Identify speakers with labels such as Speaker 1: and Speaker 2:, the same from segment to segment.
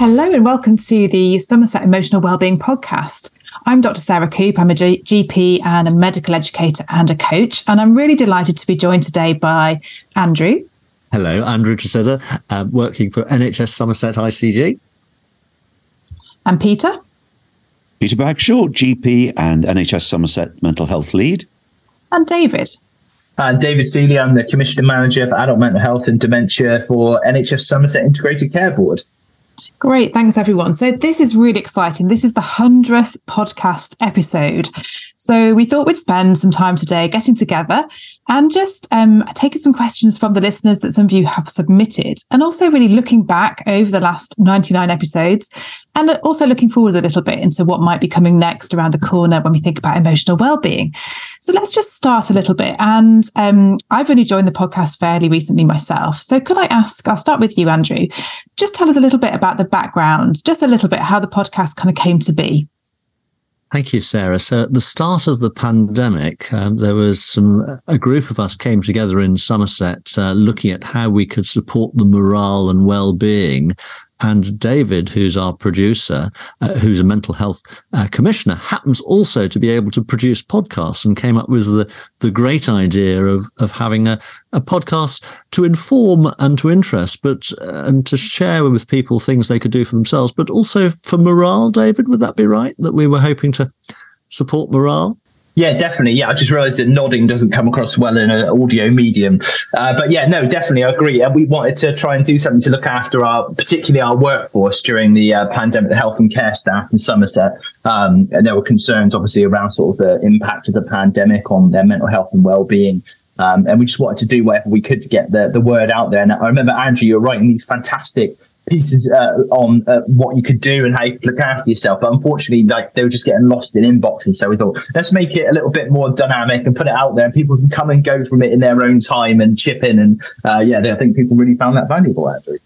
Speaker 1: Hello and welcome to the Somerset Emotional Wellbeing Podcast. I'm Dr. Sarah Coope. I'm a G- GP and a medical educator and a coach. And I'm really delighted to be joined today by Andrew.
Speaker 2: Hello, Andrew Tresidder, uh, working for NHS Somerset ICB.
Speaker 1: And Peter.
Speaker 3: Peter Bagshaw, GP and NHS Somerset Mental Health Lead.
Speaker 1: And David.
Speaker 4: Uh, David Sealey, I'm the Commissioner Manager for Adult Mental Health and Dementia for NHS Somerset Integrated Care Board.
Speaker 1: Great. Thanks, everyone. So, this is really exciting. This is the 100th podcast episode. So, we thought we'd spend some time today getting together and just um, taking some questions from the listeners that some of you have submitted, and also really looking back over the last 99 episodes and also looking forward a little bit into what might be coming next around the corner when we think about emotional well-being. So let's just start a little bit. And um, I've only joined the podcast fairly recently myself. So could I ask? I'll start with you, Andrew. Just tell us a little bit about the background, just a little bit how the podcast kind of came to be.
Speaker 2: Thank you, Sarah. So at the start of the pandemic, um, there was some a group of us came together in Somerset, uh, looking at how we could support the morale and well-being and David, who's our producer, uh, who's a mental health uh, commissioner, happens also to be able to produce podcasts and came up with the, the great idea of, of having a, a podcast to inform and to interest, but uh, and to share with people things they could do for themselves, but also for morale. David, would that be right? That we were hoping to support morale?
Speaker 4: Yeah, definitely. Yeah, I just realised that nodding doesn't come across well in an audio medium. Uh, but yeah, no, definitely, I agree. And we wanted to try and do something to look after our, particularly our workforce during the uh, pandemic, the health and care staff in Somerset. Um, and there were concerns, obviously, around sort of the impact of the pandemic on their mental health and well-being. Um, and we just wanted to do whatever we could to get the, the word out there. And I remember, Andrew, you were writing these fantastic pieces uh, on uh, what you could do and how you could look after yourself. But unfortunately, like they were just getting lost in inboxes. So we thought, let's make it a little bit more dynamic and put it out there, and people can come and go from it in their own time and chip in. And uh, yeah, I think people really found that valuable, actually.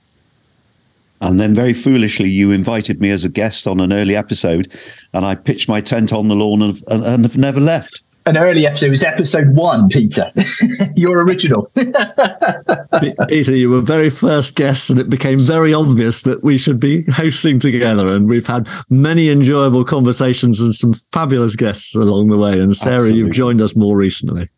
Speaker 3: And then, very foolishly, you invited me as a guest on an early episode, and I pitched my tent on the lawn and, and have never left
Speaker 4: an early episode. It was episode one, Peter. Your original.
Speaker 2: Peter, you were very first guest, and it became very obvious that we should be hosting together. And we've had many enjoyable conversations and some fabulous guests along the way. And Sarah, Absolutely. you've joined us more recently.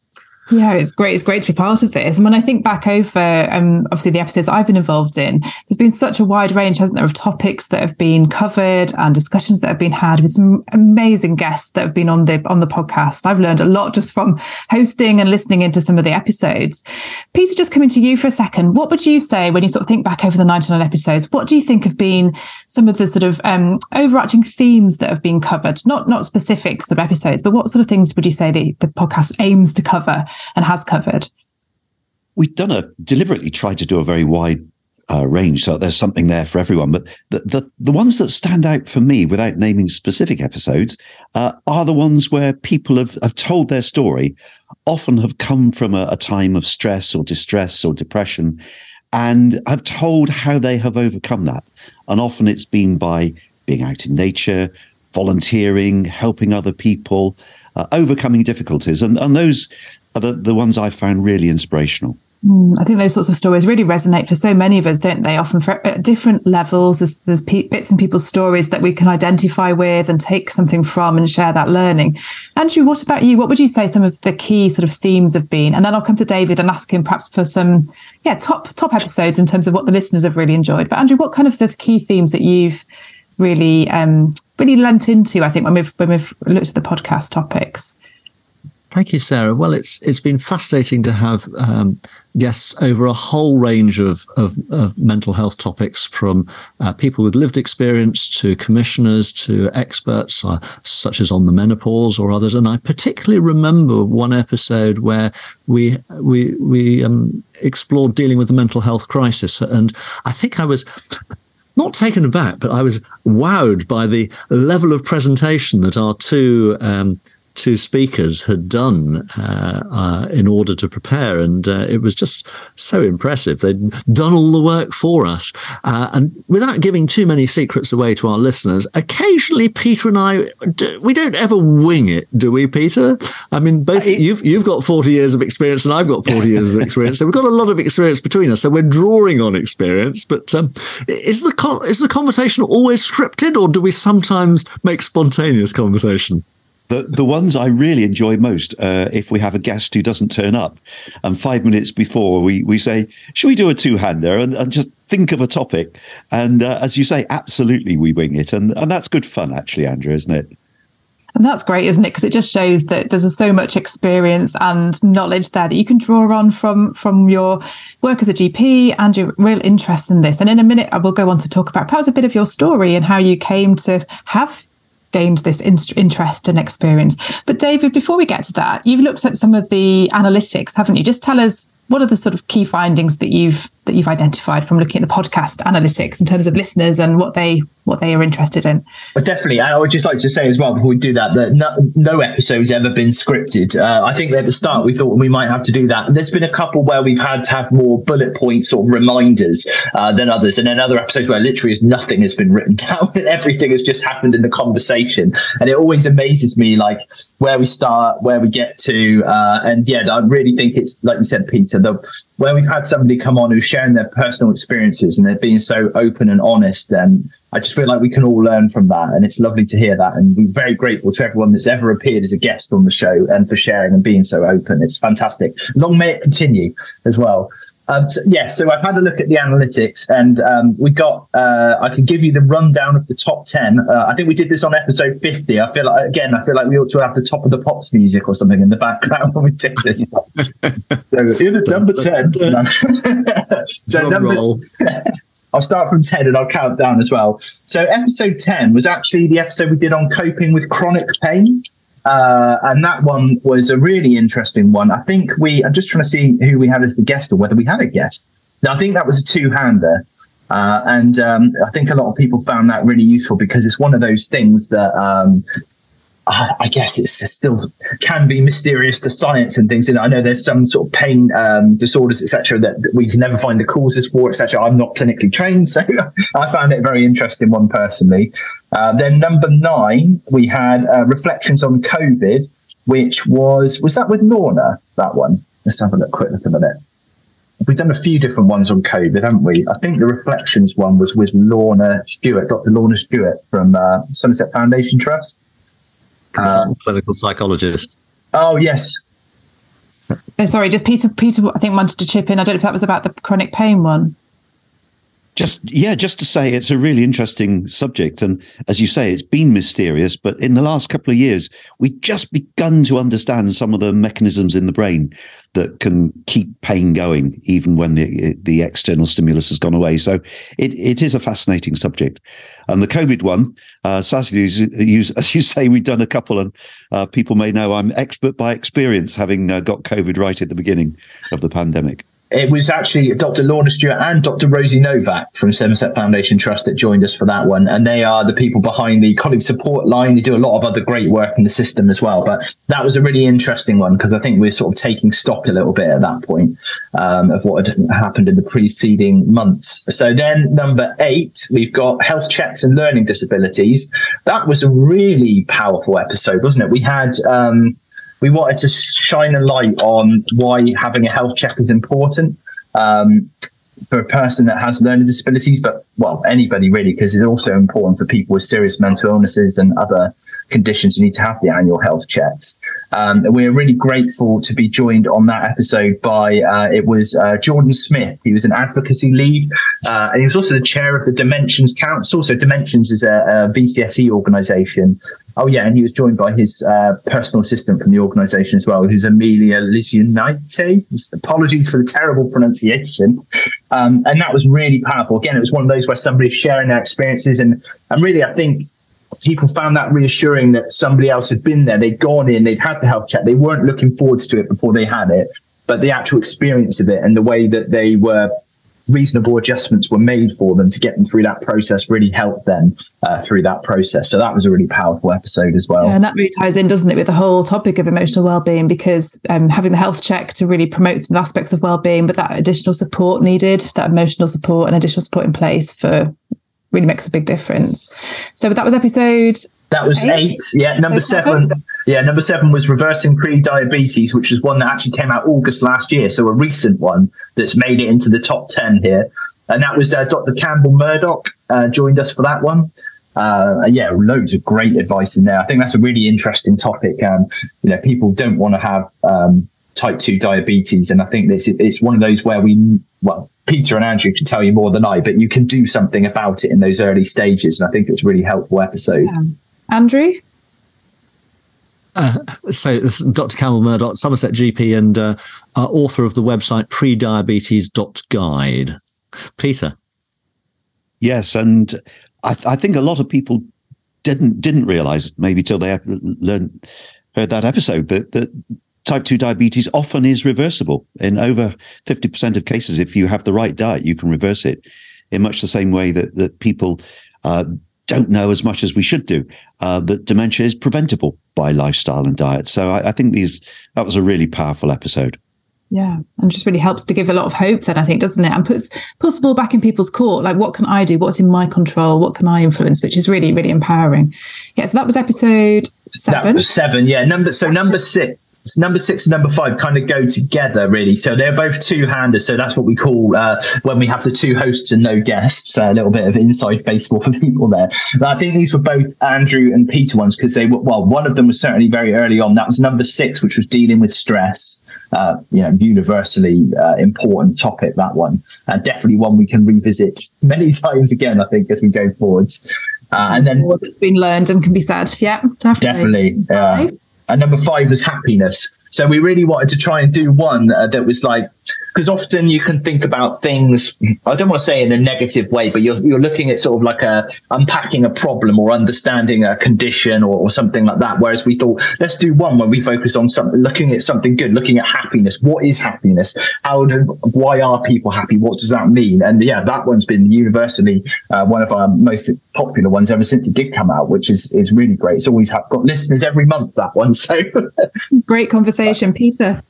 Speaker 1: Yeah, it's great. It's great to be part of this. And when I think back over, um, obviously the episodes I've been involved in, there's been such a wide range, hasn't there, of topics that have been covered and discussions that have been had with some amazing guests that have been on the on the podcast. I've learned a lot just from hosting and listening into some of the episodes. Peter, just coming to you for a second, what would you say when you sort of think back over the 99 episodes? What do you think have been some of the sort of um, overarching themes that have been covered? Not not specifics of episodes, but what sort of things would you say the, the podcast aims to cover? And has covered?
Speaker 3: We've done a deliberately tried to do a very wide uh, range, so there's something there for everyone. But the, the, the ones that stand out for me, without naming specific episodes, uh, are the ones where people have, have told their story, often have come from a, a time of stress or distress or depression, and have told how they have overcome that. And often it's been by being out in nature, volunteering, helping other people, uh, overcoming difficulties, and and those are the, the ones I found really inspirational.
Speaker 1: Mm, I think those sorts of stories really resonate for so many of us, don't they? Often for, at different levels, there's, there's pe- bits and people's stories that we can identify with and take something from and share that learning. Andrew, what about you? What would you say some of the key sort of themes have been? And then I'll come to David and ask him perhaps for some, yeah, top top episodes in terms of what the listeners have really enjoyed. But Andrew, what kind of the key themes that you've really um, really lent into? I think when we've when we've looked at the podcast topics.
Speaker 2: Thank you, Sarah. Well, it's it's been fascinating to have um, guests over a whole range of, of, of mental health topics, from uh, people with lived experience to commissioners to experts, uh, such as on the menopause or others. And I particularly remember one episode where we we we um, explored dealing with the mental health crisis, and I think I was not taken aback, but I was wowed by the level of presentation that our two um, two speakers had done uh, uh, in order to prepare. And uh, it was just so impressive. They'd done all the work for us. Uh, and without giving too many secrets away to our listeners, occasionally Peter and I, we don't ever wing it, do we, Peter? I mean, both you've, you've got 40 years of experience and I've got 40 years of experience. So we've got a lot of experience between us. So we're drawing on experience. But um, is, the con- is the conversation always scripted or do we sometimes make spontaneous conversation?
Speaker 3: The the ones I really enjoy most, uh, if we have a guest who doesn't turn up, and five minutes before we, we say, should we do a two hander and, and just think of a topic? And uh, as you say, absolutely we wing it, and and that's good fun actually, Andrew, isn't it?
Speaker 1: And that's great, isn't it? Because it just shows that there's so much experience and knowledge there that you can draw on from from your work as a GP and your real interest in this. And in a minute, I will go on to talk about perhaps a bit of your story and how you came to have gained this in- interest and experience. But David, before we get to that, you've looked at some of the analytics, haven't you? Just tell us what are the sort of key findings that you've that you've identified from looking at the podcast analytics in terms of listeners and what they what they are interested in.
Speaker 4: Definitely, I would just like to say as well before we do that that no, no episode's ever been scripted. Uh, I think at the start we thought we might have to do that. There's been a couple where we've had to have more bullet point sort of reminders uh, than others, and then other episodes where literally nothing has been written down and everything has just happened in the conversation. And it always amazes me like where we start, where we get to, uh, and yeah, I really think it's like you said, Peter, the where we've had somebody come on who's sharing their personal experiences and they're being so open and honest, And I just feel like we can all learn from that. And it's lovely to hear that. And we're very grateful to everyone that's ever appeared as a guest on the show and for sharing and being so open. It's fantastic. Long may it continue as well. Um, so, yeah, so I've had a look at the analytics, and um, we got. Uh, I can give you the rundown of the top ten. Uh, I think we did this on episode fifty. I feel like again, I feel like we ought to have the top of the pops music or something in the background when we take this. so in at number ten. so number. I'll start from 10 and I'll count down as well. So, episode 10 was actually the episode we did on coping with chronic pain. Uh, and that one was a really interesting one. I think we, I'm just trying to see who we had as the guest or whether we had a guest. Now, I think that was a two hander. Uh, and um, I think a lot of people found that really useful because it's one of those things that um, I guess it's still can be mysterious to science and things. And I know there's some sort of pain um, disorders, etc., that, that, we can never find the causes for, etc. I'm not clinically trained, so I found it a very interesting one personally. Uh, then number nine, we had uh, reflections on COVID, which was was that with Lorna? That one. Let's have a look, quick look a minute. We've done a few different ones on COVID, haven't we? I think the reflections one was with Lorna Stewart, Dr. Lorna Stewart from uh, Somerset Foundation Trust
Speaker 2: uh, clinical psychologist.
Speaker 4: Oh yes.
Speaker 1: Oh, sorry, just Peter. Peter, I think wanted to chip in. I don't know if that was about the chronic pain one.
Speaker 3: Just yeah, just to say it's a really interesting subject, and as you say, it's been mysterious. But in the last couple of years, we've just begun to understand some of the mechanisms in the brain that can keep pain going, even when the the external stimulus has gone away. So it, it is a fascinating subject. And the COVID one, uh, as you say, we've done a couple, and uh, people may know I'm expert by experience, having uh, got COVID right at the beginning of the pandemic
Speaker 4: it was actually Dr. Lorna Stewart and Dr. Rosie Novak from Somerset Foundation Trust that joined us for that one. And they are the people behind the colleague support line. They do a lot of other great work in the system as well. But that was a really interesting one because I think we're sort of taking stock a little bit at that point um, of what had happened in the preceding months. So then number eight, we've got health checks and learning disabilities. That was a really powerful episode, wasn't it? We had, um, we wanted to shine a light on why having a health check is important um, for a person that has learning disabilities, but well, anybody really, because it's also important for people with serious mental illnesses and other conditions you need to have the annual health checks. Um, we're really grateful to be joined on that episode by uh, it was uh, Jordan Smith. He was an advocacy lead, uh, and he was also the chair of the Dimensions Council. So Dimensions is a, a VCSE organisation. Oh yeah, and he was joined by his uh, personal assistant from the organisation as well, who's Amelia Lizunite. Apologies for the terrible pronunciation. Um, and that was really powerful. Again, it was one of those where somebody's sharing their experiences, and and really, I think people found that reassuring that somebody else had been there. They'd gone in, they'd had the health check. They weren't looking forward to it before they had it, but the actual experience of it and the way that they were reasonable adjustments were made for them to get them through that process really helped them uh, through that process so that was a really powerful episode as well
Speaker 1: yeah, and that really ties in doesn't it with the whole topic of emotional well-being because um, having the health check to really promote some aspects of well-being but that additional support needed that emotional support and additional support in place for really makes a big difference so that was episode
Speaker 4: that was eight. eight. Yeah, number seven. seven. Yeah, number seven was reversing pre-diabetes, which is one that actually came out August last year, so a recent one that's made it into the top ten here. And that was uh, Dr. Campbell Murdoch uh, joined us for that one. Uh, yeah, loads of great advice in there. I think that's a really interesting topic. Um, you know, people don't want to have um, type two diabetes, and I think this it's one of those where we well. Peter and Andrew can tell you more than I, but you can do something about it in those early stages. And I think it's a really helpful episode. Yeah.
Speaker 1: Andrew?
Speaker 2: Uh, so, Dr. Campbell Murdoch, Somerset GP, and uh, author of the website prediabetes.guide. Peter.
Speaker 3: Yes, and I, I, think a lot of people didn't didn't realize maybe till they learned heard that episode that that type 2 diabetes often is reversible in over 50% of cases if you have the right diet you can reverse it in much the same way that that people uh, don't know as much as we should do uh, that dementia is preventable by lifestyle and diet. So I, I, think these that was a really powerful episode.
Speaker 1: Yeah, and just really helps to give a lot of hope. Then I think, doesn't it? And puts puts the ball back in people's court. Like, what can I do? What's in my control? What can I influence? Which is really really empowering. Yeah. So that was episode seven.
Speaker 4: That was seven. Yeah. Number so number six number six and number five kind of go together really. So they're both two handers. So that's what we call uh, when we have the two hosts and no guests. Uh, a little bit of inside baseball for people there. But I think these were both Andrew and Peter ones because they were well. One of them was certainly very early on. That was number six, which was dealing with stress. Uh, you know, universally uh, important topic that one, and definitely one we can revisit many times again. I think as we go forwards.
Speaker 1: Uh, and then that's been learned and can be said. Yeah,
Speaker 4: definitely. Definitely and number five was happiness. So we really wanted to try and do one uh, that was like because often you can think about things i don't want to say in a negative way but you're, you're looking at sort of like a unpacking a problem or understanding a condition or, or something like that. Whereas we thought let's do one where we focus on something looking at something good looking at happiness. What is happiness? How do why are people happy? What does that mean? And yeah that one's been universally uh, one of our most popular ones ever since it did come out which is is really great. It's always have, got listeners every month that one so.
Speaker 1: Great conversation. Peter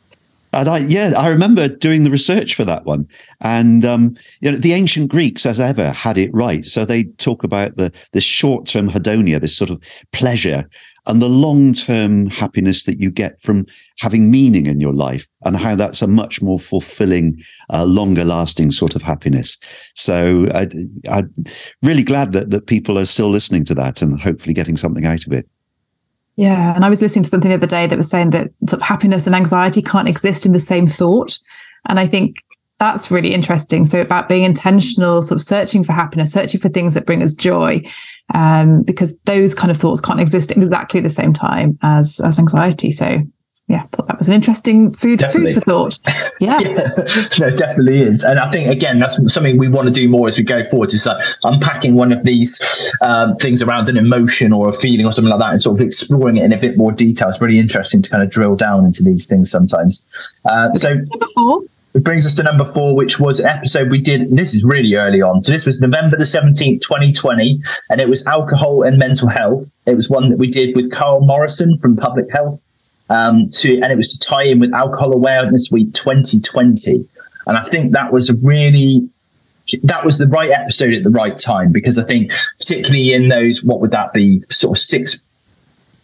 Speaker 3: and I, yeah, I remember doing the research for that one. And um, you know, the ancient Greeks, as ever, had it right. So they talk about the this short-term hedonia, this sort of pleasure, and the long-term happiness that you get from having meaning in your life, and how that's a much more fulfilling, uh, longer-lasting sort of happiness. So I, I'm really glad that that people are still listening to that and hopefully getting something out of it.
Speaker 1: Yeah. And I was listening to something the other day that was saying that sort of happiness and anxiety can't exist in the same thought. And I think that's really interesting. So about being intentional, sort of searching for happiness, searching for things that bring us joy, um, because those kind of thoughts can't exist exactly the same time as as anxiety. So yeah, I thought that was an interesting food definitely. food for thought. Yeah. yeah.
Speaker 4: no, definitely is. And I think again, that's something we want to do more as we go forward. Is like unpacking one of these um, things around an emotion or a feeling or something like that, and sort of exploring it in a bit more detail. It's really interesting to kind of drill down into these things sometimes. Uh, so
Speaker 1: number four.
Speaker 4: It brings us to number four, which was episode we did. this is really early on. So this was November the 17th, 2020, and it was alcohol and mental health. It was one that we did with Carl Morrison from Public Health um, to, and it was to tie in with Alcohol Awareness Week 2020. And I think that was a really that was the right episode at the right time because I think particularly in those what would that be sort of six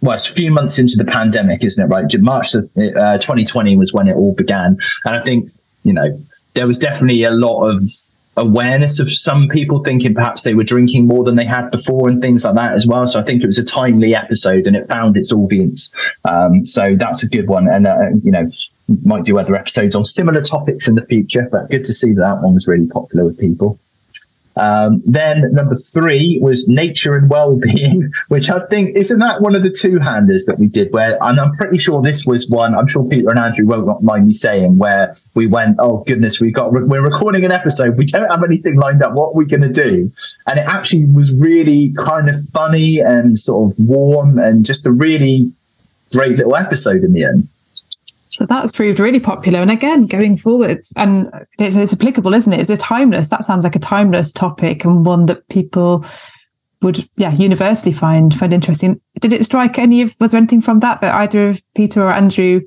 Speaker 4: well it's a few months into the pandemic isn't it right March uh, 2020 was when it all began and I think you know there was definitely a lot of awareness of some people thinking perhaps they were drinking more than they had before and things like that as well. So I think it was a timely episode and it found its audience. Um, so that's a good one. And, uh, you know, might do other episodes on similar topics in the future, but good to see that that one was really popular with people. Um, then number three was nature and well-being, which I think isn't that one of the two-handers that we did. Where and I'm pretty sure this was one. I'm sure Peter and Andrew won't mind me saying where we went. Oh goodness, we got we're recording an episode. We don't have anything lined up. What are we going to do? And it actually was really kind of funny and sort of warm and just a really great little episode in the end.
Speaker 1: So that's proved really popular. And again, going forwards, and it's, it's applicable, isn't it? Is it timeless? That sounds like a timeless topic and one that people would, yeah, universally find find interesting. Did it strike any of? Was there anything from that that either of Peter or Andrew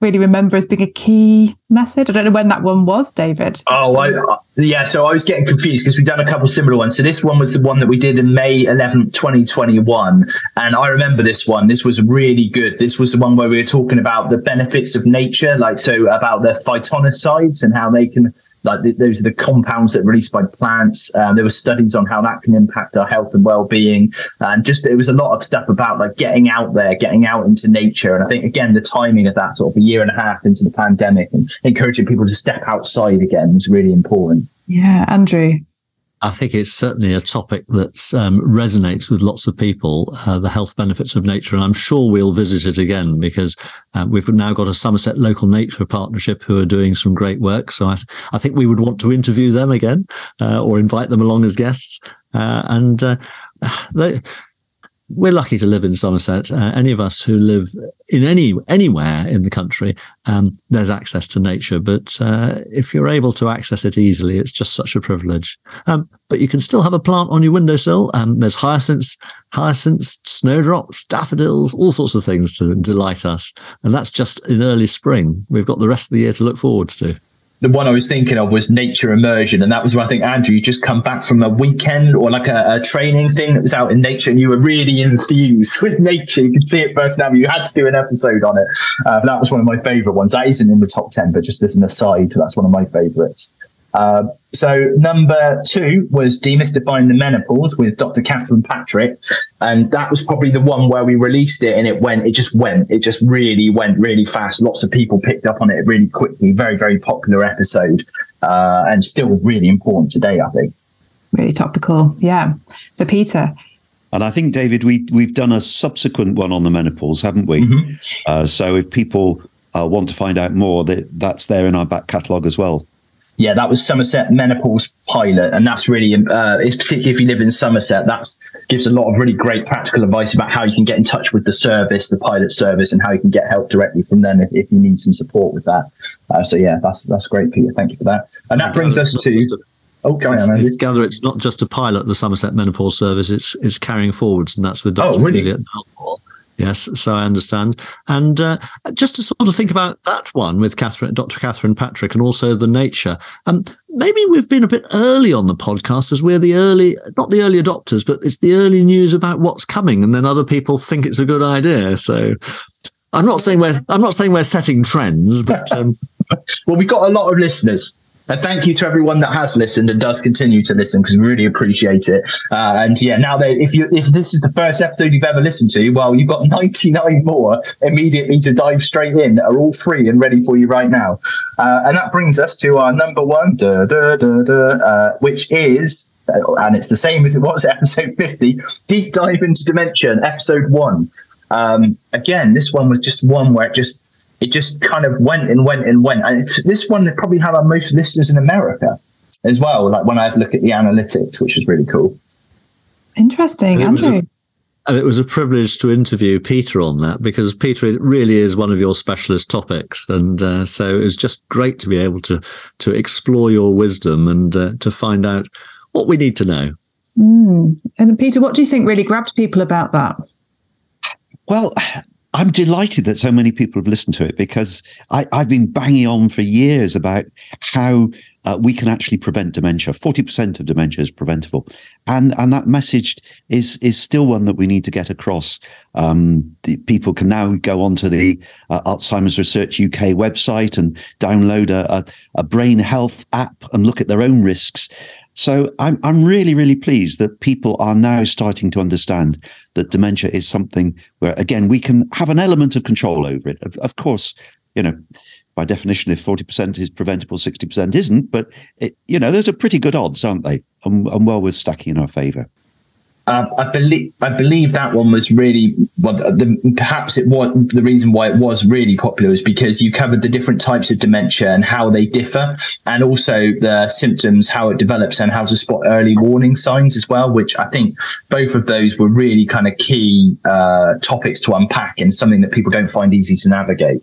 Speaker 1: really remember as being a key message? I don't know when that one was, David.
Speaker 4: Oh, I, uh, yeah. So I was getting confused because we've done a couple similar ones. So this one was the one that we did in May 11th, 2021. And I remember this one. This was really good. This was the one where we were talking about the benefits of nature, like so about the phytonicides and how they can like the, those are the compounds that are released by plants. Um, there were studies on how that can impact our health and well-being, and just it was a lot of stuff about like getting out there, getting out into nature. And I think again the timing of that sort of a year and a half into the pandemic and encouraging people to step outside again was really important.
Speaker 1: Yeah, Andrew.
Speaker 2: I think it's certainly a topic that um, resonates with lots of people, uh, the health benefits of nature. And I'm sure we'll visit it again because uh, we've now got a Somerset Local Nature Partnership who are doing some great work. So I, th- I think we would want to interview them again uh, or invite them along as guests. Uh, and uh, they, we're lucky to live in Somerset. Uh, any of us who live in any anywhere in the country, um, there's access to nature. But uh, if you're able to access it easily, it's just such a privilege. Um, but you can still have a plant on your windowsill. Um, there's hyacinths, hyacinths, snowdrops, daffodils, all sorts of things to delight us. And that's just in early spring. We've got the rest of the year to look forward to
Speaker 4: the one I was thinking of was nature immersion, and that was where I think Andrew, you just come back from a weekend or like a, a, training thing that was out in nature, and you were really infused with nature. You could see it first now. You had to do an episode on it. Uh, that was one of my favourite ones. That isn't in the top ten, but just as an aside, that's one of my favourites. Uh, so number two was demystifying the menopause with Dr. Catherine Patrick, and that was probably the one where we released it and it went, it just went, it just really went really fast. Lots of people picked up on it really quickly. Very very popular episode, uh, and still really important today, I think.
Speaker 1: Really topical, yeah. So Peter.
Speaker 3: And I think David, we we've done a subsequent one on the menopause, haven't we? Mm-hmm. Uh, so if people uh, want to find out more, that that's there in our back catalogue as well
Speaker 4: yeah, that was Somerset Menopause Pilot, and that's really, uh, particularly if you live in Somerset, that gives a lot of really great practical advice about how you can get in touch with the service, the pilot service, and how you can get help directly from them if, if you need some support with that. Uh, so yeah, that's that's great, Peter. Thank you for that. And that brings us to. A, oh, carry on,
Speaker 2: Andy. Gather it's not just a pilot, the Somerset Menopause Service; it's it's carrying forwards, and that's with Dr.
Speaker 4: Oh, really?
Speaker 2: Juliet Yes, so I understand. And uh, just to sort of think about that one with Catherine, Dr. Catherine Patrick, and also the nature. Um, maybe we've been a bit early on the podcast as we're the early, not the early adopters, but it's the early news about what's coming, and then other people think it's a good idea. So I'm not saying we're I'm not saying we're setting trends, but um,
Speaker 4: well, we've got a lot of listeners. And thank you to everyone that has listened and does continue to listen because we really appreciate it. Uh, and yeah, now that if you if this is the first episode you've ever listened to, well, you've got 99 more immediately to dive straight in are all free and ready for you right now. Uh, and that brings us to our number one, duh, duh, duh, uh, which is uh, and it's the same as it was episode 50 deep dive into dementia episode one um, again this one was just one where it just it just kind of went and went and went. And this one they probably had our most listeners in America as well. Like when I had a look at the analytics, which was really cool.
Speaker 1: Interesting, Andrew.
Speaker 2: And it was a privilege to interview Peter on that because Peter it really is one of your specialist topics, and uh, so it was just great to be able to to explore your wisdom and uh, to find out what we need to know.
Speaker 1: Mm. And Peter, what do you think really grabbed people about that?
Speaker 3: Well, I'm delighted that so many people have listened to it because I, have been banging on for years about how uh, we can actually prevent dementia. Forty percent of dementia is preventable, and and that message is is still one that we need to get across. Um, people can now go onto the uh, Alzheimer's Research UK website and download a, a, a brain health app and look at their own risks. So I'm I'm really really pleased that people are now starting to understand that dementia is something where again we can have an element of control over it. Of, of course, you know, by definition, if forty percent is preventable, sixty percent isn't. But it, you know, those are pretty good odds, aren't they? And, and well worth stacking in our favour.
Speaker 4: Uh, I believe I believe that one was really well. The, perhaps it was the reason why it was really popular is because you covered the different types of dementia and how they differ, and also the symptoms, how it develops, and how to spot early warning signs as well. Which I think both of those were really kind of key uh, topics to unpack and something that people don't find easy to navigate.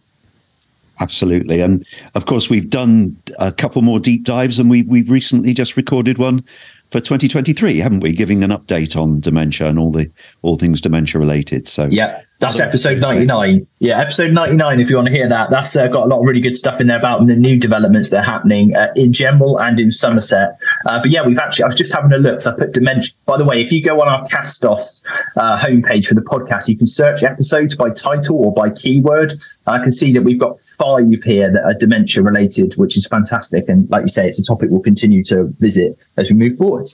Speaker 3: Absolutely, and of course we've done a couple more deep dives, and we've we've recently just recorded one for 2023, haven't we? Giving an update on dementia and all the all things dementia related. So
Speaker 4: yeah, that's episode 99. Yeah, episode 99. If you want to hear that, that's uh, got a lot of really good stuff in there about the new developments that are happening uh, in general and in Somerset. Uh, but yeah, we've actually. I was just having a look. So I put dementia. By the way, if you go on our Castos uh, homepage for the podcast, you can search episodes by title or by keyword. I can see that we've got five here that are dementia related, which is fantastic. And like you say, it's a topic we'll continue to visit as we move forward.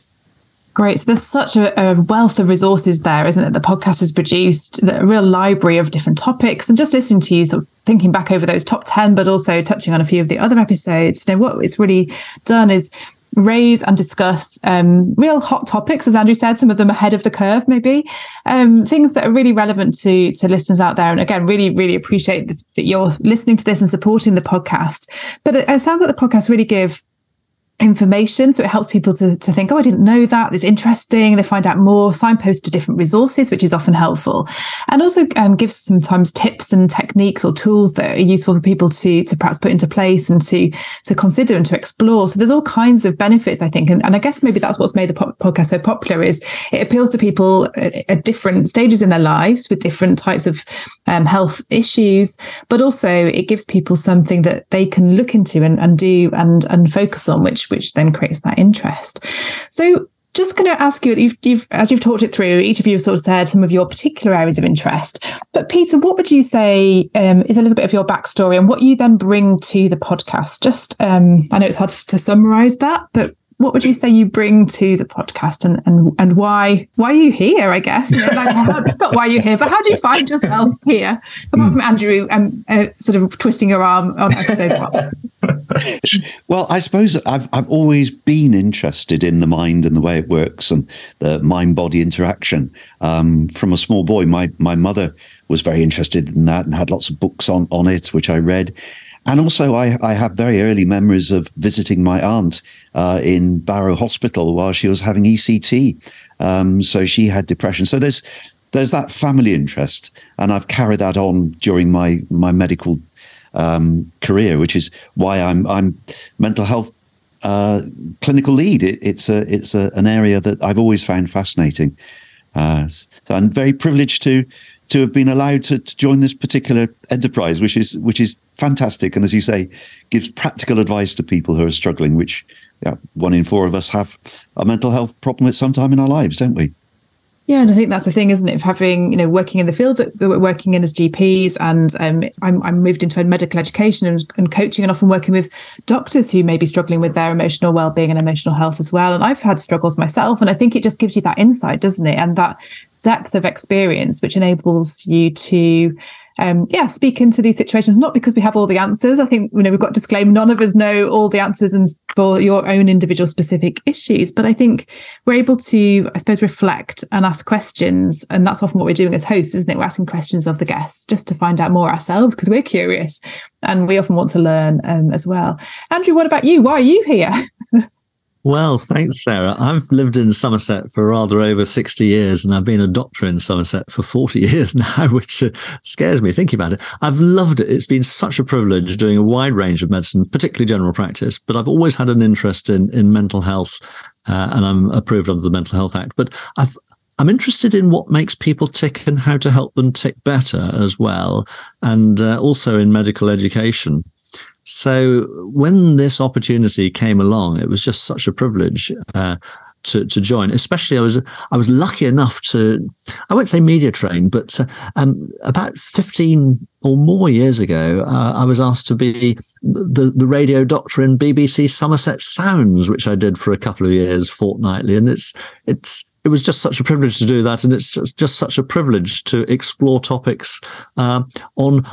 Speaker 1: Great. So there's such a, a, wealth of resources there, isn't it? The podcast has produced a real library of different topics. And just listening to you, sort of thinking back over those top 10, but also touching on a few of the other episodes, you know, what it's really done is raise and discuss um, real hot topics, as Andrew said, some of them ahead of the curve, maybe um, things that are really relevant to to listeners out there. And again, really, really appreciate that you're listening to this and supporting the podcast. But it, it sounds like the podcast really give information. So it helps people to, to think, oh, I didn't know that. It's interesting. They find out more, signpost to different resources, which is often helpful. And also um, gives sometimes tips and techniques or tools that are useful for people to, to perhaps put into place and to, to consider and to explore. So there's all kinds of benefits, I think. And, and I guess maybe that's what's made the po- podcast so popular is it appeals to people at, at, different stages in their lives with different types of um, health issues, but also it gives people something that they can look into and, and do and, and focus on, which which then creates that interest. So just going to ask you, you've, you've, as you've talked it through, each of you have sort of said some of your particular areas of interest. But Peter, what would you say um, is a little bit of your backstory and what you then bring to the podcast? Just, um, I know it's hard to, to summarize that, but what would you say you bring to the podcast and and, and why why are you here i guess? You know, like, not why you're here but how do you find yourself here? Apart from andrew um, uh, sort of twisting your arm on episode one.
Speaker 3: Well i suppose i've i've always been interested in the mind and the way it works and the mind body interaction. Um, from a small boy my my mother was very interested in that and had lots of books on on it which i read and also, I, I have very early memories of visiting my aunt uh, in Barrow Hospital while she was having ECT. Um, so she had depression. So there's there's that family interest, and I've carried that on during my my medical um, career, which is why I'm I'm mental health uh, clinical lead. It, it's a it's a, an area that I've always found fascinating. Uh, so I'm very privileged to to have been allowed to, to join this particular enterprise, which is which is fantastic, and as you say, gives practical advice to people who are struggling. Which yeah, one in four of us have a mental health problem at some time in our lives, don't we?
Speaker 1: Yeah, and I think that's the thing, isn't it? Of having, you know, working in the field that, that we're working in as GPs, and um, I'm, I'm moved into medical education and, and coaching, and often working with doctors who may be struggling with their emotional well-being and emotional health as well. And I've had struggles myself, and I think it just gives you that insight, doesn't it? And that depth of experience, which enables you to um, yeah, speak into these situations, not because we have all the answers. I think, you know, we've got to disclaim none of us know all the answers and for your own individual specific issues. But I think we're able to, I suppose, reflect and ask questions. And that's often what we're doing as hosts, isn't it? We're asking questions of the guests just to find out more ourselves because we're curious and we often want to learn um, as well. Andrew, what about you? Why are you here?
Speaker 2: Well, thanks, Sarah. I've lived in Somerset for rather over 60 years, and I've been a doctor in Somerset for 40 years now, which uh, scares me thinking about it. I've loved it. It's been such a privilege doing a wide range of medicine, particularly general practice, but I've always had an interest in, in mental health, uh, and I'm approved under the Mental Health Act. But I've I'm interested in what makes people tick and how to help them tick better as well, and uh, also in medical education. So when this opportunity came along, it was just such a privilege uh, to to join. Especially, I was I was lucky enough to I won't say media train, but uh, um, about fifteen or more years ago, uh, I was asked to be the the radio doctor in BBC Somerset Sounds, which I did for a couple of years fortnightly, and it's it's it was just such a privilege to do that, and it's just such a privilege to explore topics uh, on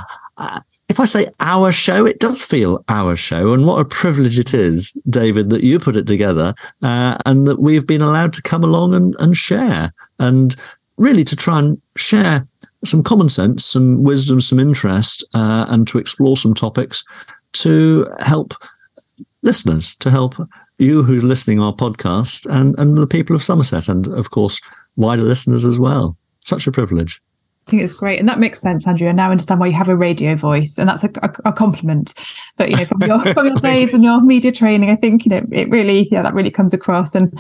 Speaker 2: if I say our show, it does feel our show. And what a privilege it is, David, that you put it together uh, and that we've been allowed to come along and, and share and really to try and share some common sense, some wisdom, some interest, uh, and to explore some topics to help listeners, to help you who's listening our podcast and, and the people of Somerset and, of course, wider listeners as well. Such a privilege.
Speaker 1: Think it's great, and that makes sense, Andrew. I now understand why you have a radio voice, and that's a, a, a compliment. But you know, from your from your days and your media training, I think you know it really, yeah, that really comes across. And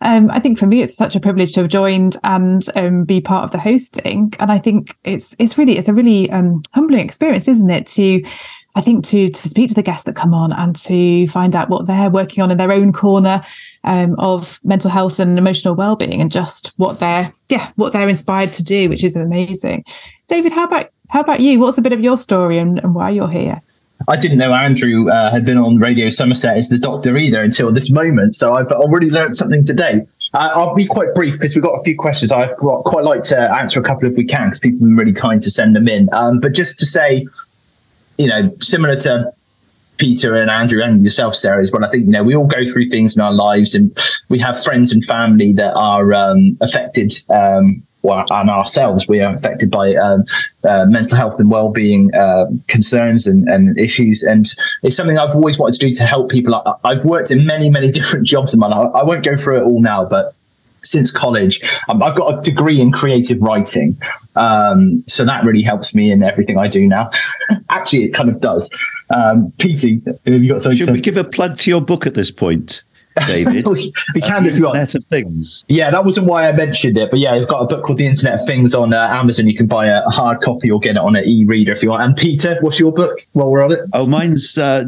Speaker 1: um, I think for me, it's such a privilege to have joined and um, be part of the hosting. And I think it's it's really it's a really um, humbling experience, isn't it? To I think to to speak to the guests that come on and to find out what they're working on in their own corner um, of mental health and emotional well-being, and just what they're yeah what they're inspired to do, which is amazing. David, how about how about you? What's a bit of your story and, and why you're here?
Speaker 4: I didn't know Andrew uh, had been on Radio Somerset as the doctor either until this moment. So I've already learned something today. Uh, I'll be quite brief because we've got a few questions. I'd quite like to answer a couple if we can because people have been really kind to send them in. Um, but just to say, you know, similar to Peter and Andrew and yourself, Sarah, as well. I think you know we all go through things in our lives, and we have friends and family that are um, affected. Um, and ourselves, we are affected by um, uh, mental health and well-being uh, concerns and, and, issues, and it's something I've always wanted to do to help people. I, have worked in many, many different jobs in my life. I won't go through it all now, but since college. Um, I've got a degree in creative writing. Um, so that really helps me in everything I do now. Actually, it kind of does. Um, Petey, have you got something
Speaker 3: Should
Speaker 4: to...
Speaker 3: we give a plug to your book at this point? David.
Speaker 4: we can
Speaker 3: uh, you Internet of Things.
Speaker 4: Yeah, that wasn't why I mentioned it, but yeah, I've got a book called The Internet of Things on uh, Amazon. You can buy a hard copy or get it on an e-reader if you want. And Peter, what's your book? While we're on it.
Speaker 3: Oh, mine's uh,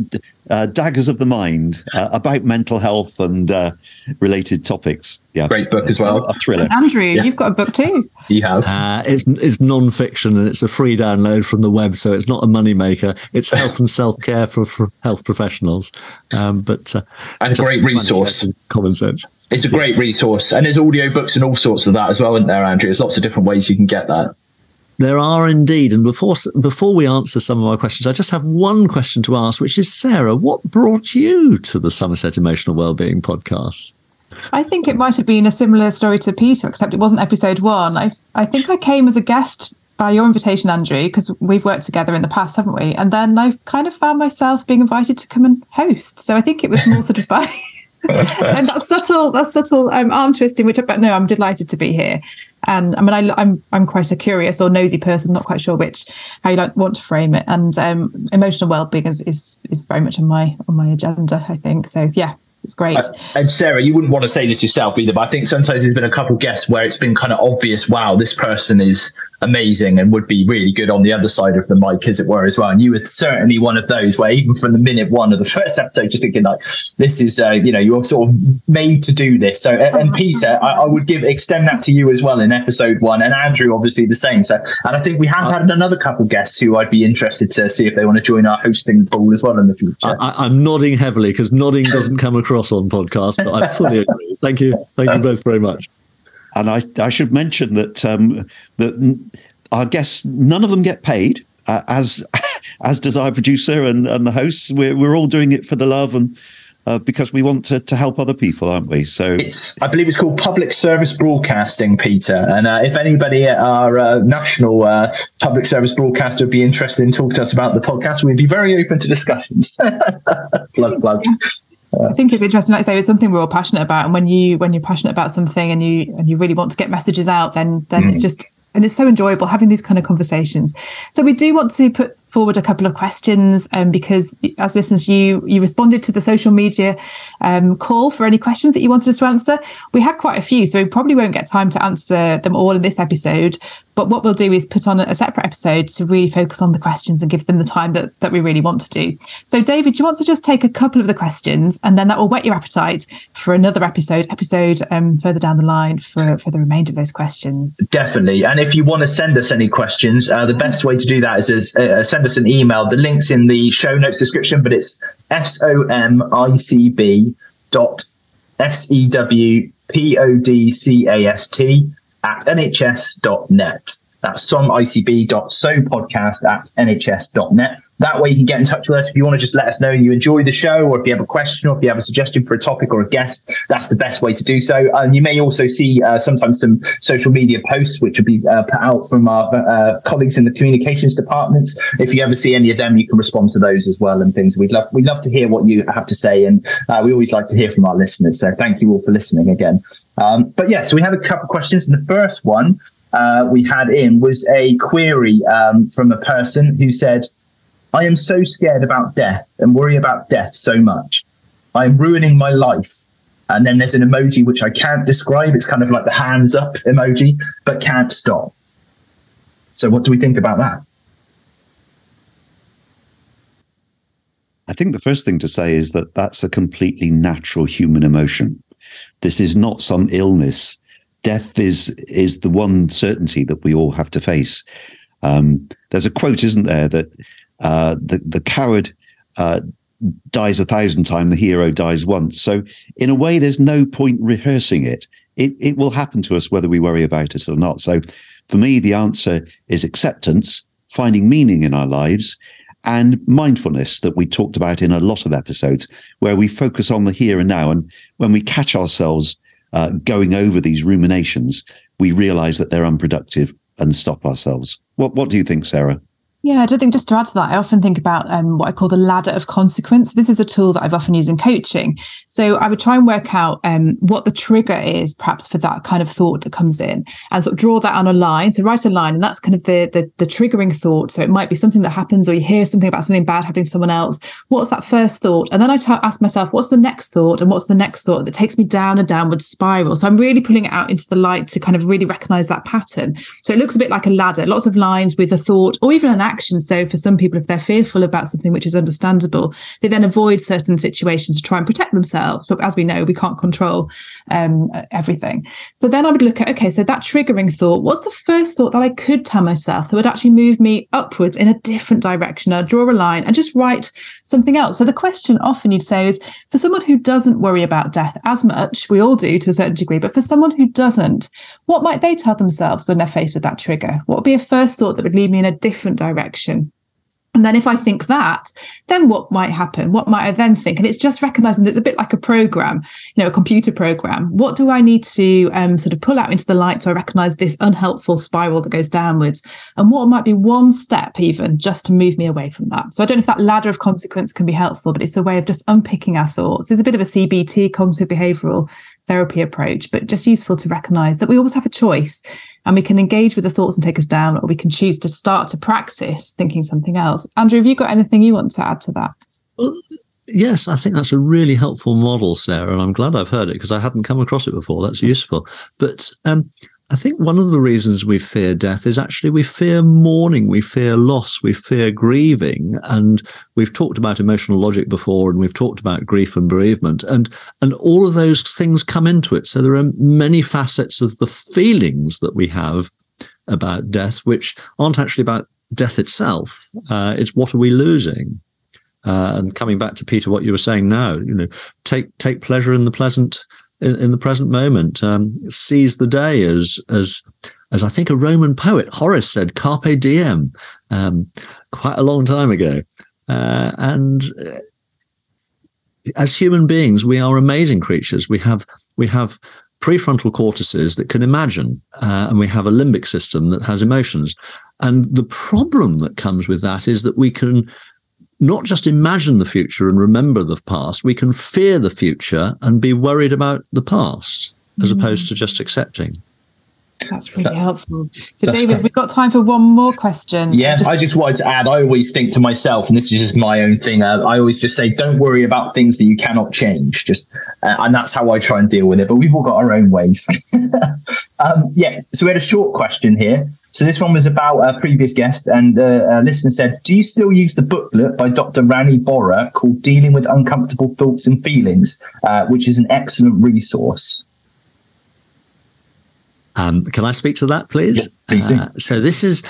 Speaker 3: uh, Daggers of the Mind uh, about mental health and uh, related topics. Yeah,
Speaker 4: great book
Speaker 3: it's
Speaker 4: as well.
Speaker 3: A, a thriller.
Speaker 1: And Andrew, yeah. you've got a book too.
Speaker 4: You have.
Speaker 2: Uh, it's it's non-fiction and it's a free download from the web, so it's not a moneymaker. It's health and self care for, for, health professionals, um, but
Speaker 4: uh, and a great resource.
Speaker 2: Common sense.
Speaker 4: It's a great resource, and there's audio books and all sorts of that as well, isn't there, Andrew? There's lots of different ways you can get that.
Speaker 2: There are indeed. And before before we answer some of our questions, I just have one question to ask, which is Sarah, what brought you to the Somerset Emotional Wellbeing podcast?
Speaker 1: I think it might have been a similar story to Peter, except it wasn't episode one. I I think I came as a guest by your invitation, Andrew, because we've worked together in the past, haven't we? And then I kind of found myself being invited to come and host. So I think it was more sort of by and that subtle, that subtle um, arm twisting, which, but no, I'm delighted to be here. And I mean, I, am I'm, I'm quite a curious or nosy person. not quite sure which how you like want to frame it. And um, emotional well-being is, is is very much on my on my agenda. I think so. Yeah, it's great. Uh,
Speaker 4: and Sarah, you wouldn't want to say this yourself either, but I think sometimes there's been a couple guests where it's been kind of obvious. Wow, this person is amazing and would be really good on the other side of the mic, as it were, as well. And you were certainly one of those where even from the minute one of the first episode, just thinking like, this is, uh, you know, you're sort of made to do this. So, and Peter, I, I, would give extend that to you as well in episode one, and Andrew obviously the same. So, and I think we have had another couple guests who I'd be interested to see if they want to join our hosting pool as well in the future.
Speaker 2: I, am nodding heavily because nodding doesn't come across on podcast, but I fully agree. Thank you, thank you both very much.
Speaker 3: And I, I should mention that um, that our guests, none of them get paid, uh, as as does producer and, and the hosts. We're we're all doing it for the love and. Uh, because we want to, to help other people, aren't we? So
Speaker 4: it's I believe it's called public service broadcasting, Peter. And uh, if anybody at our uh, national uh, public service broadcaster would be interested in talking to us about the podcast, we'd be very open to discussions. plug plug.
Speaker 1: I think it's interesting. Like I say, it's something we're all passionate about, and when you when you're passionate about something and you and you really want to get messages out, then then mm. it's just and it's so enjoyable having these kind of conversations. So we do want to put forward a couple of questions um, because as listeners you you responded to the social media um, call for any questions that you wanted us to answer we had quite a few so we probably won't get time to answer them all in this episode but what we'll do is put on a separate episode to really focus on the questions and give them the time that, that we really want to do. So, David, do you want to just take a couple of the questions and then that will whet your appetite for another episode, episode um, further down the line for, for the remainder of those questions?
Speaker 4: Definitely. And if you want to send us any questions, uh, the best way to do that is, is uh, send us an email. The link's in the show notes description, but it's somicb dot s e w p o d c a s t at nhs.net. That's somicb.sewpodcast at nhs.net. That way you can get in touch with us if you want to just let us know you enjoy the show or if you have a question or if you have a suggestion for a topic or a guest, that's the best way to do so. And you may also see uh, sometimes some social media posts which will be uh, put out from our uh, colleagues in the communications departments. If you ever see any of them, you can respond to those as well and things. We'd love we'd love to hear what you have to say, and uh, we always like to hear from our listeners. So thank you all for listening again. Um, but yeah, so we have a couple of questions. And the first one uh, we had in was a query um, from a person who said, I am so scared about death and worry about death so much. I'm ruining my life. And then there's an emoji which I can't describe. It's kind of like the hands up emoji, but can't stop. So, what do we think about that?
Speaker 3: I think the first thing to say is that that's a completely natural human emotion. This is not some illness. Death is is the one certainty that we all have to face. Um, there's a quote, isn't there, that uh, the the coward uh, dies a thousand times, the hero dies once. So in a way, there's no point rehearsing it. It it will happen to us whether we worry about it or not. So for me, the answer is acceptance, finding meaning in our lives, and mindfulness that we talked about in a lot of episodes, where we focus on the here and now. And when we catch ourselves uh, going over these ruminations, we realize that they're unproductive and stop ourselves. What What do you think, Sarah?
Speaker 1: Yeah, I do think just to add to that, I often think about um, what I call the ladder of consequence. This is a tool that I've often used in coaching. So I would try and work out um, what the trigger is, perhaps for that kind of thought that comes in, and sort of draw that on a line. So write a line, and that's kind of the, the the triggering thought. So it might be something that happens, or you hear something about something bad happening to someone else. What's that first thought? And then I t- ask myself, what's the next thought, and what's the next thought that takes me down a downward spiral. So I'm really pulling it out into the light to kind of really recognize that pattern. So it looks a bit like a ladder, lots of lines with a thought or even an action. So for some people, if they're fearful about something which is understandable, they then avoid certain situations to try and protect themselves. But as we know, we can't control um, everything. So then I would look at, okay, so that triggering thought, what's the first thought that I could tell myself that would actually move me upwards in a different direction? I'd draw a line and just write something else. So the question often you'd say is for someone who doesn't worry about death as much, we all do to a certain degree, but for someone who doesn't, what might they tell themselves when they're faced with that trigger? What would be a first thought that would lead me in a different direction? And then if I think that, then what might happen? What might I then think? And it's just recognizing that it's a bit like a program, you know, a computer program. What do I need to um, sort of pull out into the light to recognize this unhelpful spiral that goes downwards? And what might be one step even just to move me away from that? So I don't know if that ladder of consequence can be helpful, but it's a way of just unpicking our thoughts. It's a bit of a CBT, cognitive behavioral therapy approach, but just useful to recognize that we always have a choice and we can engage with the thoughts and take us down, or we can choose to start to practice thinking something else. Andrew, have you got anything you want to add to that?
Speaker 2: Well, yes, I think that's a really helpful model, Sarah, and I'm glad I've heard it because I hadn't come across it before. That's useful. But um, I think one of the reasons we fear death is actually we fear mourning, we fear loss, we fear grieving. And we've talked about emotional logic before, and we've talked about grief and bereavement, and and all of those things come into it. So there are many facets of the feelings that we have about death, which aren't actually about death itself. Uh, it's what are we losing? Uh, and coming back to Peter, what you were saying now, you know, take take pleasure in the pleasant in, in the present moment. Um, seize the day as as as I think a Roman poet Horace said, "Carpe diem," um, quite a long time ago. Uh, and uh, as human beings, we are amazing creatures. We have we have prefrontal cortices that can imagine, uh, and we have a limbic system that has emotions. And the problem that comes with that is that we can not just imagine the future and remember the past, we can fear the future and be worried about the past as mm. opposed to just accepting.
Speaker 1: That's really helpful. So, David, great. we've got time for one more question.
Speaker 4: Yeah, just- I just wanted to add I always think to myself, and this is just my own thing, uh, I always just say, don't worry about things that you cannot change. Just, uh, and that's how I try and deal with it. But we've all got our own ways. um, yeah, so we had a short question here. So this one was about a previous guest, and uh, listener said, "Do you still use the booklet by Dr. Rani Bohra called Dealing with Uncomfortable Thoughts and Feelings, uh, which is an excellent resource?"
Speaker 2: Um, can I speak to that, please?
Speaker 4: uh,
Speaker 2: so this is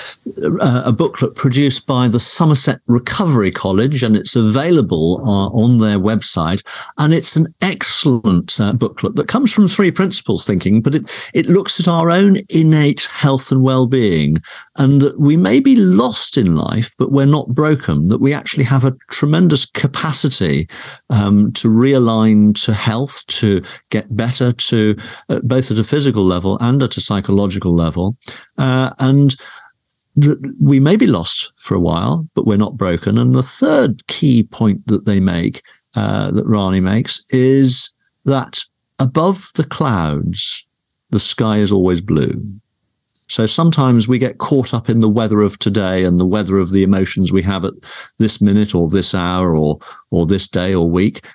Speaker 2: uh, a booklet produced by the Somerset Recovery College, and it's available uh, on their website. And it's an excellent uh, booklet that comes from three principles thinking, but it it looks at our own innate health and well-being, and that we may be lost in life, but we're not broken. That we actually have a tremendous capacity um, to realign to health, to get better, to uh, both at a physical level and at a psychological level. Uh, and we may be lost for a while, but we're not broken. And the third key point that they make, uh, that Rani makes, is that above the clouds, the sky is always blue. So sometimes we get caught up in the weather of today and the weather of the emotions we have at this minute or this hour or or this day or week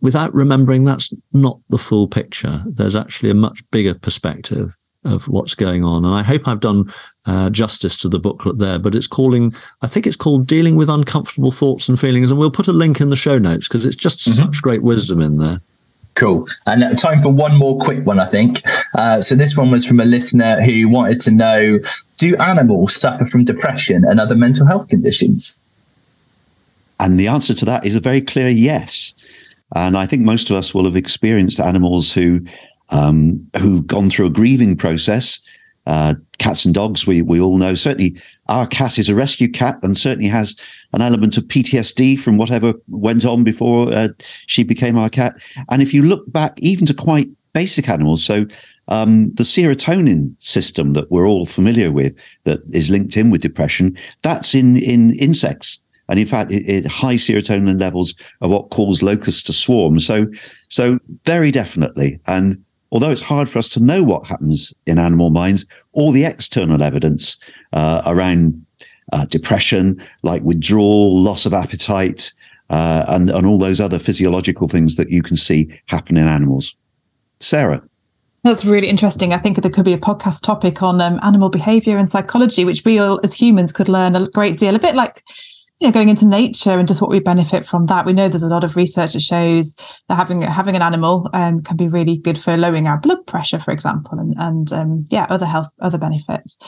Speaker 2: without remembering that's not the full picture. There's actually a much bigger perspective of what's going on. And I hope I've done uh, justice to the booklet there, but it's calling, I think it's called Dealing with Uncomfortable Thoughts and Feelings. And we'll put a link in the show notes because it's just mm-hmm. such great wisdom in there.
Speaker 4: Cool. And time for one more quick one, I think. Uh, so this one was from a listener who wanted to know Do animals suffer from depression and other mental health conditions?
Speaker 3: And the answer to that is a very clear yes. And I think most of us will have experienced animals who um, who've gone through a grieving process. Uh, cats and dogs, we we all know. Certainly, our cat is a rescue cat, and certainly has an element of PTSD from whatever went on before uh, she became our cat. And if you look back, even to quite basic animals, so um, the serotonin system that we're all familiar with, that is linked in with depression, that's in in insects. And in fact, it, it, high serotonin levels are what cause locusts to swarm. So, so very definitely. And although it's hard for us to know what happens in animal minds, all the external evidence uh, around uh, depression, like withdrawal, loss of appetite, uh, and, and all those other physiological things that you can see happen in animals. Sarah.
Speaker 1: That's really interesting. I think there could be a podcast topic on um, animal behavior and psychology, which we all as humans could learn a great deal. A bit like you know, going into nature and just what we benefit from that. We know there's a lot of research that shows that having having an animal um, can be really good for lowering our blood pressure, for example, and and um, yeah, other health other benefits.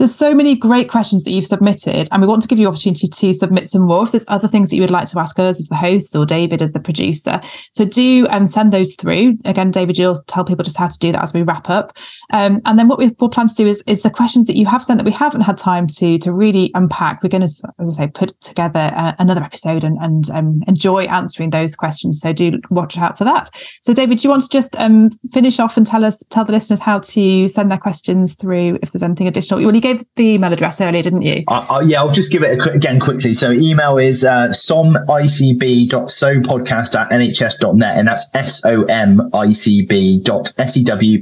Speaker 1: There's so many great questions that you've submitted, and we want to give you the opportunity to submit some more. If there's other things that you would like to ask us as the host or David as the producer, so do um, send those through. Again, David, you'll tell people just how to do that as we wrap up. Um, and then what we, will plan to do is, is the questions that you have sent that we haven't had time to to really unpack. We're going to, as I say, put together uh, another episode and, and um, enjoy answering those questions. So do watch out for that. So, David, do you want to just um, finish off and tell us, tell the listeners how to send their questions through if there's anything additional? You gave the email address earlier, didn't you?
Speaker 4: Uh, uh, yeah, I'll just give it qu- again quickly. So email is uh, somicb.sewpodcast at nhs.net, and that's S-O-M-I-C-B dot S-E-W-P-O-D-C-A-S-T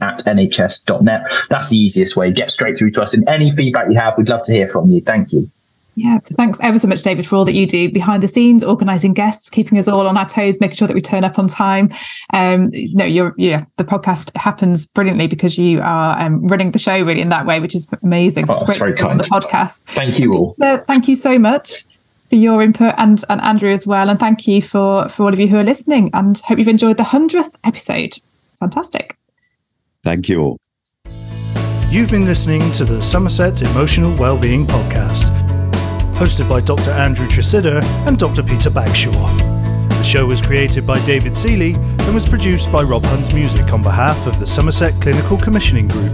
Speaker 4: at nhs.net. That's the easiest way. Get straight through to us. And any feedback you have, we'd love to hear from you. Thank you.
Speaker 1: Yeah, so thanks ever so much, David, for all that you do behind the scenes, organising guests, keeping us all on our toes, making sure that we turn up on time. Um, you know, you're yeah, the podcast happens brilliantly because you are um, running the show really in that way, which is amazing.
Speaker 4: So oh, it's great very kind.
Speaker 1: The podcast.
Speaker 4: Thank you all.
Speaker 1: So thank you so much for your input and and Andrew as well, and thank you for for all of you who are listening. And hope you've enjoyed the hundredth episode. It's fantastic.
Speaker 3: Thank you all.
Speaker 5: You've been listening to the Somerset Emotional Wellbeing Podcast hosted by Dr. Andrew Tresidder and Dr. Peter Bagshaw. The show was created by David Sealey and was produced by Rob Huns Music on behalf of the Somerset Clinical Commissioning Group.